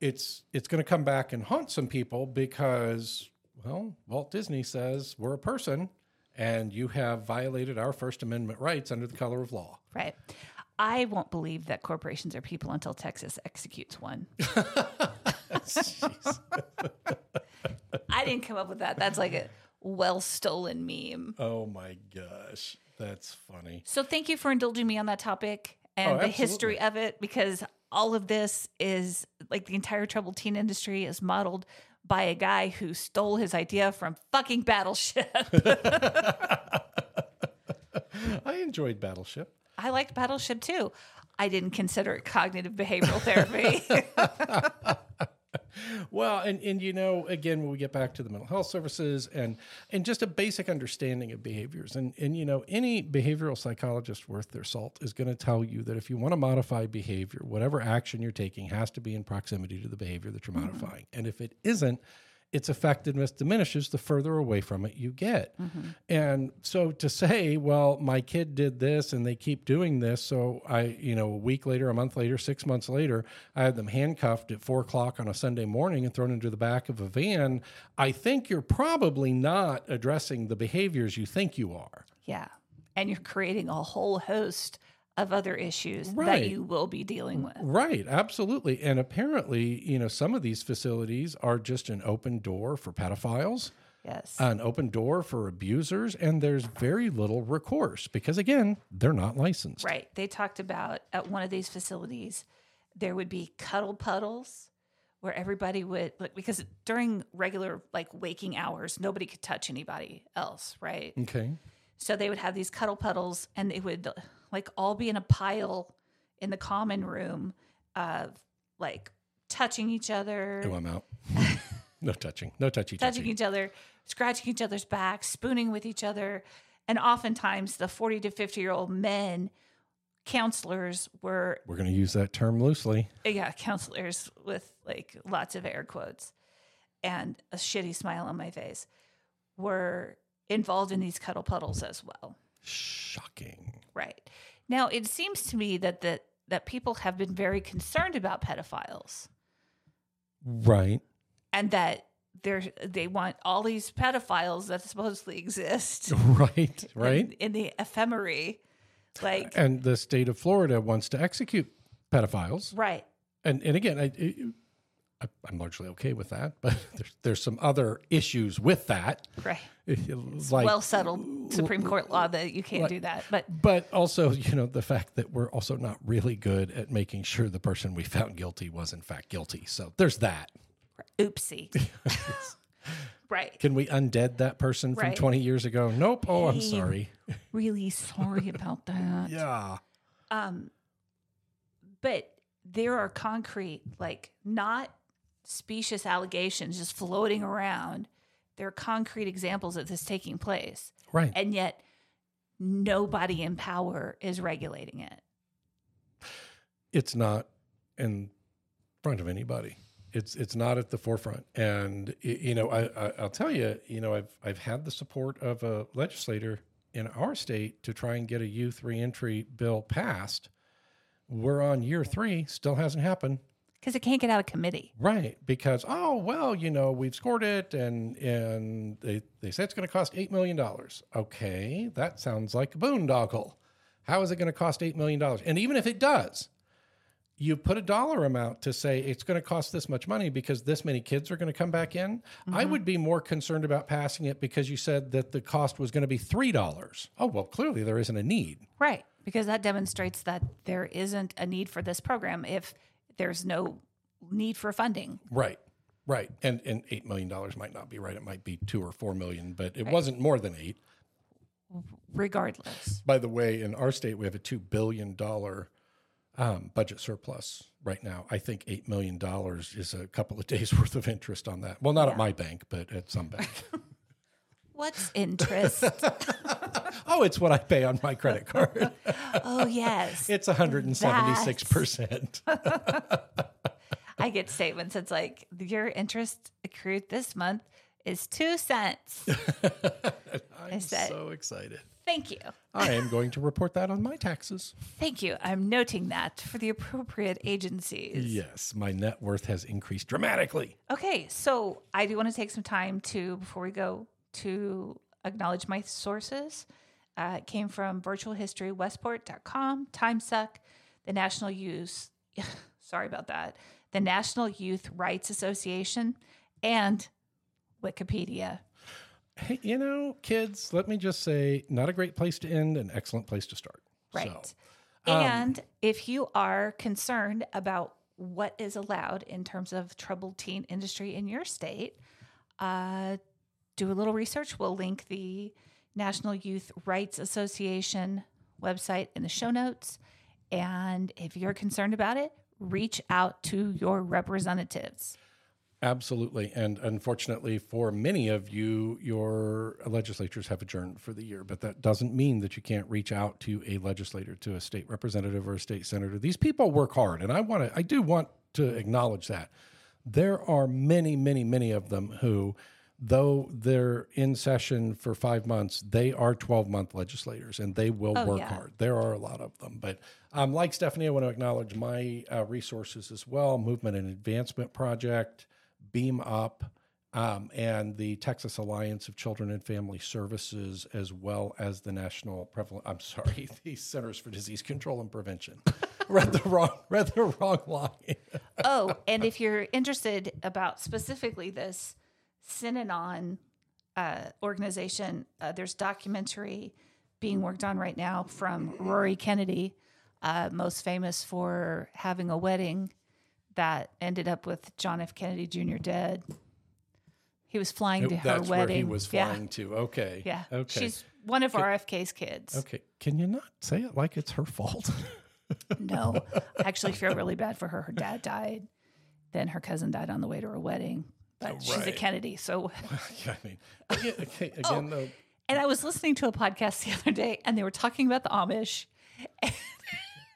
it's it's going to come back and haunt some people because well, Walt Disney says we're a person and you have violated our first amendment rights under the color of law. Right. I won't believe that corporations are people until Texas executes one. I didn't come up with that. That's like a well stolen meme. oh my gosh. That's funny. So thank you for indulging me on that topic and Oh, the history of it because all of this is like the entire troubled teen industry is modeled by a guy who stole his idea from fucking Battleship. I enjoyed Battleship. I liked Battleship too. I didn't consider it cognitive behavioral therapy. Well, and and you know, again, when we get back to the mental health services and and just a basic understanding of behaviors, and and you know, any behavioral psychologist worth their salt is going to tell you that if you want to modify behavior, whatever action you're taking has to be in proximity to the behavior that you're mm-hmm. modifying, and if it isn't, its effectiveness diminishes the further away from it you get. Mm-hmm. And so to say, well, my kid did this and they keep doing this. So I, you know, a week later, a month later, six months later, I had them handcuffed at four o'clock on a Sunday morning and thrown into the back of a van. I think you're probably not addressing the behaviors you think you are. yeah. And you're creating a whole host of other issues that you will be dealing with. Right, absolutely. And apparently, you know, some of these facilities are just an open door for pedophiles. Yes. an open door for abusers, and there's very little recourse because, again, they're not licensed. Right. They talked about at one of these facilities, there would be cuddle puddles where everybody would like because during regular like waking hours, nobody could touch anybody else, right? Okay. So they would have these cuddle puddles and they would like all be in a pile in the common room of like touching each other, Oh, I'm out. no touching. No touchy touching touchy. each other, scratching each other's backs, spooning with each other. And oftentimes the 40 to 50 year old men counselors were We're going to use that term loosely. Uh, yeah, counselors with like lots of air quotes and a shitty smile on my face were involved in these cuddle puddles as well. Shocking. Right. Now, it seems to me that that that people have been very concerned about pedophiles Right. and that they're they want all these pedophiles that supposedly exist Right. Right. in, in the ephemery like And the state of Florida wants to execute pedophiles. right And and again, I, I I'm largely okay with that, but there's there's some other issues with that. right Like well settled supreme court law that you can't do that but but also, you know, the fact that we're also not really good at making sure the person we found guilty was in fact guilty. So there's that. oopsie right Can we undead that person from 20 years ago? Nope. Oh, I'm Hey. sorry. really sorry about that Yeah. um but there are concrete like not specious allegations just floating around there are concrete examples of this taking place Right. and yet nobody in power is regulating it It's not in front of anybody. It's it's not at the forefront. And you know, I, I I'll tell you, you know, I've I've had the support of a legislator in our state to try and get a youth reentry bill passed. We're on year 3, still hasn't happened. Because it can't get out of committee Right, because oh well, you know we've scored it, and and they they say it's going to cost eight million dollars. Okay, that sounds like a boondoggle. How is it going to cost eight million dollars? And even if it does, you put a dollar amount to say it's going to cost this much money because this many kids are going to come back in. I mm-hmm. would be more concerned about passing it because you said that the cost was going to be three dollars. Oh well, clearly there isn't a need. right because that demonstrates that there isn't a need for this program if there's no need for funding Right. Right. And and eight million dollars might not be right. It might be two or four million, but it wasn't more than eight. regardless By the way, in our state we have a two billion dollar um, budget surplus right now. I think eight million dollars is a couple of days worth of interest on that. Well, not at my bank, but at some bank. what's interest oh, it's what I pay on my credit card. oh yes It's 176 percent. I get statements. It's like your interest accrued this month is two cents. I'm said- so excited. Thank you. I am going to report that on my taxes. Thank you. I'm noting that for the appropriate agencies. Yes, my net worth has increased dramatically. Okay, so I do want to take some time to, before we go, to acknowledge my sources. Uh, it came from virtualhistorywestport.com, TimeSuck, the National Youth, sorry about that, the National Youth Rights Association, and Wikipedia. Hey, you know, kids, let me just say, not a great place to end, an excellent place to start. Right. So, um, and if you are concerned about what is allowed in terms of troubled teen industry in your state, uh, do a little research. We'll link the National Youth Rights Association website in the show notes. And if you're concerned about it, reach out to your representatives. Absolutely. And unfortunately, for many of you, your legislatures have adjourned for the year, but that doesn't mean that you can't reach out to a legislator, to a state representative or a state senator. These people work hard. And I want to, I do want to acknowledge that. There are many, many, many of them who, though they're in session for five months, they are 12 month legislators and they will work yeah. hard. There are a lot of them. But um, like Stephanie, I want to acknowledge my uh, resources as well Movement and Advancement Project. Beam Up, um, and the Texas Alliance of Children and Family Services, as well as the National Prevalent. I'm sorry, the Centers for Disease Control and Prevention. read the wrong, read the wrong line. oh, and if you're interested about specifically this Synanon uh, organization, uh, there's documentary being worked on right now from Rory Kennedy, uh, most famous for having a wedding that ended up with John F. Kennedy Jr. dead. He was flying to her That's wedding. where he was Yeah. flying to. Okay. Yeah. Okay. She's one of RFK's kids. okay. Can you not say it like it's her fault? No, I actually feel really bad for her. Her dad died. Then her cousin died on the way to her wedding. But oh, she's a. Kennedy. So, I mean, again, okay, Oh. though. and I was listening to a podcast the other day and they were talking about the Amish.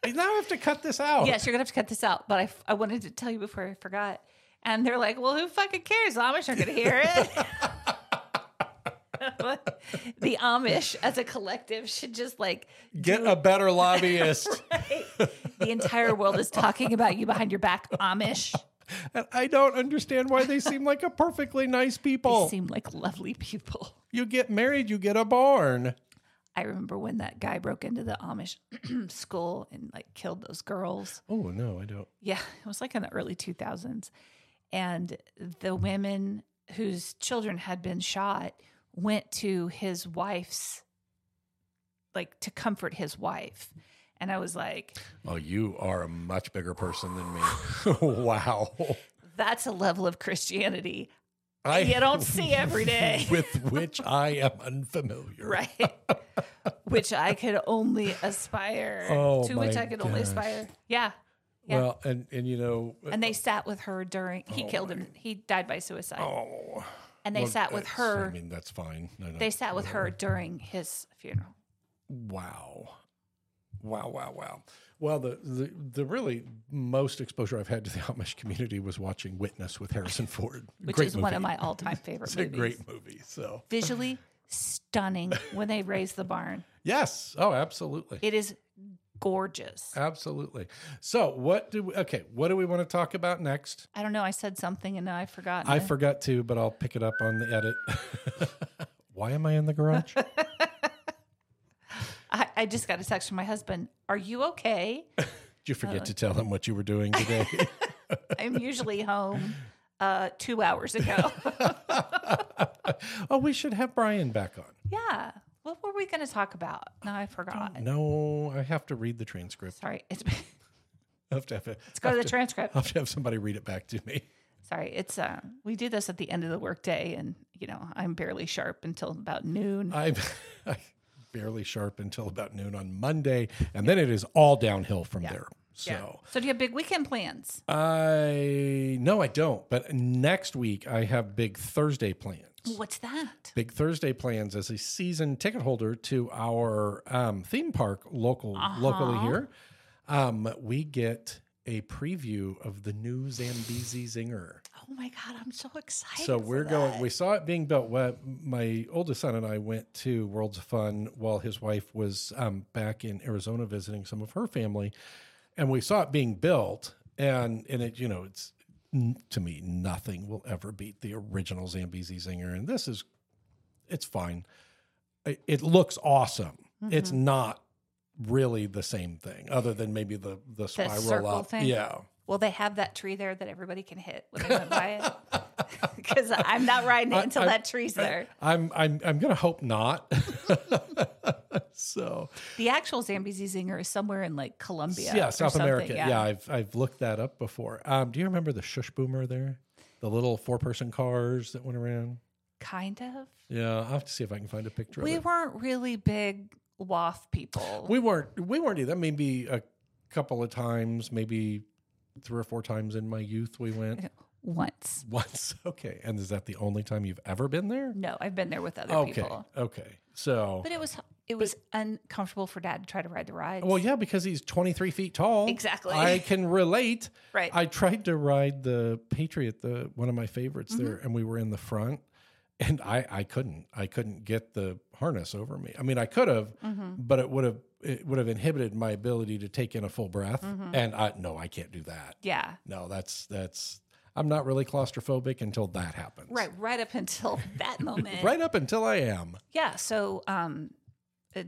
I now have to cut this out. Yes, you're going to have to cut this out. But I, I wanted to tell you before I forgot. And they're like, well, who fucking cares? The Amish are going to hear it. the Amish as a collective should just like Get a better lobbyist. the entire world is talking about you behind your back, Amish. And I don't understand why they seem like a perfectly nice people. They seem like lovely people. You get married, you get a barn. I remember when that guy broke into the Amish school and like killed those girls. Oh no, I don't. Yeah, it was like in the early 2000s. And the women whose children had been shot went to his wife's, like to comfort his wife. And I was like, Oh, you are a much bigger person than me. wow. that's a level of Christianity I you don't see every day. with which I am unfamiliar. right? which I could only aspire Oh, to which I could only aspire. Yeah. Yeah. Well, and and you know, uh, And they sat with her during he killed him. Oh, he died by suicide. oh, and they well, sat with her. I mean, that's fine. No, no, they sat with her during his funeral. Wow. Wow, wow, wow. Well, the, the the really most exposure I've had to the Amish community was watching Witness with Harrison Ford. Which Great is one of my all-time favorite It's a great movie. So Visually stunning when they raise the barn. yes, oh, absolutely, It is gorgeous. absolutely. So what do we? Okay, what do we want to talk about next? I don't know. I said something and now I've forgotten. I it. forgot to, but I'll pick it up on the edit. Why am I in the garage? I, I just got a text from my husband. Are you okay? Did you forget to tell him what you were doing today? I'm usually home uh, two hours ago. oh, we should have Brian back on. yeah. What were we going to talk about? No, I forgot. No, I have to read the transcript. Sorry. It's, I have to have, let's go to the transcript. I have to have somebody read it back to me. Sorry. It's uh, we do this at the end of the workday, and you know I'm barely sharp until about noon. I'm I'm barely sharp until about noon on Monday, and then it is all downhill from there. So So do you have big weekend plans? I no, I don't. But next week I have big Thursday plans. What's that? Big Thursday plans as a season ticket holder to our um, theme park local locally here. Um, we get a preview of the new Zambezi Zinger. Oh my god, I'm so excited. So we're going. We saw it being built. Well, my oldest son and I went to Worlds of Fun while his wife was um, back in Arizona visiting some of her family, and we saw it being built. And and it, you know, it's to me nothing will ever beat the original Zambezi Zinger. And this is, it's fine. It, it looks awesome. It's Mm-hmm. not really the same thing, other than maybe the the spiral circle up. thing? Yeah. Will they have that tree there that everybody can hit when they went by it? Because I'm not riding it until I- that tree's there. I'm I'm I'm gonna hope not. so The actual Zambezi Zinger is somewhere in like Colombia. yeah, South something, America. Yeah. I've I've looked that up before. Um, do you remember the Schussboomer there? The little four person cars that went around. kind of. Yeah, I'll have to see if I can find a picture We of it. We weren't really big WAF people. We weren't we weren't either. Maybe a couple of times, maybe three or four times in my youth we went. once. Once. Okay. And is that the only time you've ever been there? No, I've been there with other Okay. people. Okay. So But it was it was uncomfortable for dad to try to ride the ride. Well, yeah, because he's 23 feet tall. Exactly. I can relate. Right. I tried to ride the Patriot, the one of my favorites there, Mm-hmm. and we were in the front, and I I couldn't I couldn't get the harness over me. I mean, I could have, Mm-hmm. but it would have it would have inhibited my ability to take in a full breath, Mm-hmm. and I no, I can't do that. yeah. No, that's that's I'm not really claustrophobic until that happens. Right, right up until that moment. Right up until I am. Yeah. So, um,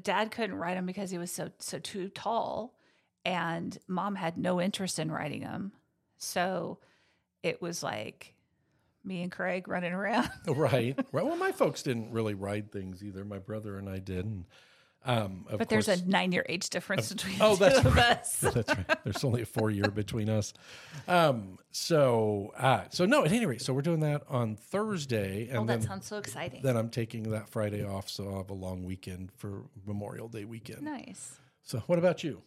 dad couldn't ride him because he was so so too tall, and mom had no interest in riding him. So, it was like me and Craig running around. Right. right. Well, my folks didn't really ride things either. My brother and I did. And, um, of But there's course, a nine year age difference between oh, the that's two of right. us. that's right. There's only a four year between us. Um, so, uh, so no, at any rate, so we're doing that on Thursday, and Oh, then that sounds so exciting. then I'm taking that Friday off, so I'll have a long weekend for Memorial Day weekend. nice. So, what about you?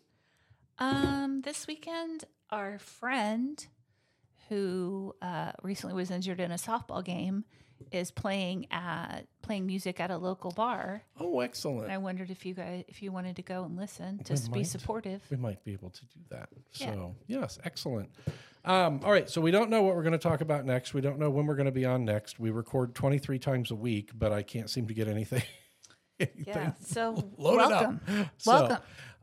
Um, this weekend, our friend who uh, recently was injured in a softball game is playing at playing music at a local bar. Oh, excellent. And I wondered if you guys if you wanted to go and listen to We be might. supportive. we might be able to do that. Yeah. So, yes, excellent. Um, all right. So, we don't know what we're going to talk about next. We don't know when we're going to be on next. We record 23 times a week, but I can't seem to get anything. anything Yeah. So loaded up. welcome. So, Welcome.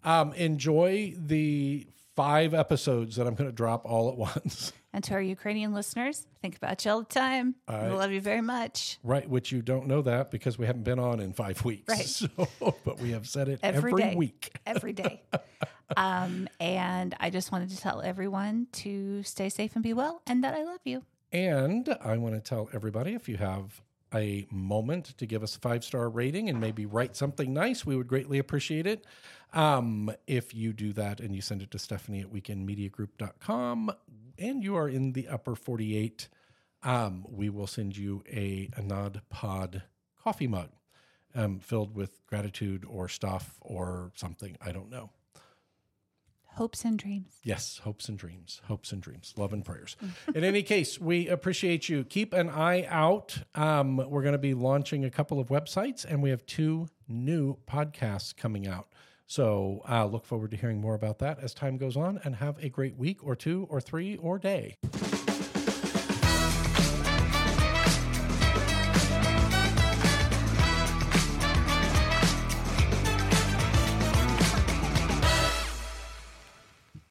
um, enjoy the five episodes that I'm going to drop all at once. And to our Ukrainian listeners, think about you all the time. I- we love you very much. Right, which you don't know that because we haven't been on in five weeks. Right. So, but we have said it Every every, day. week. Every day. um, and I just wanted to tell everyone to stay safe and be well and that I love you. And I want to tell everybody if you have a moment to give us a five star rating and maybe write something nice, we would greatly appreciate it. Um, if you do that and you send it to Stephanie at weekendmediagroup.com and you are in the upper 48, um, we will send you a, a Nod Pod coffee mug um, filled with gratitude or stuff or something. I don't know. Hopes and dreams. Yes, hopes and dreams, hopes and dreams, love and prayers. In any case, we appreciate you. Keep an eye out. Um, we're going to be launching a couple of websites, and we have two new podcasts coming out. So I look forward to hearing more about that as time goes on, and have a great week or two or three or day.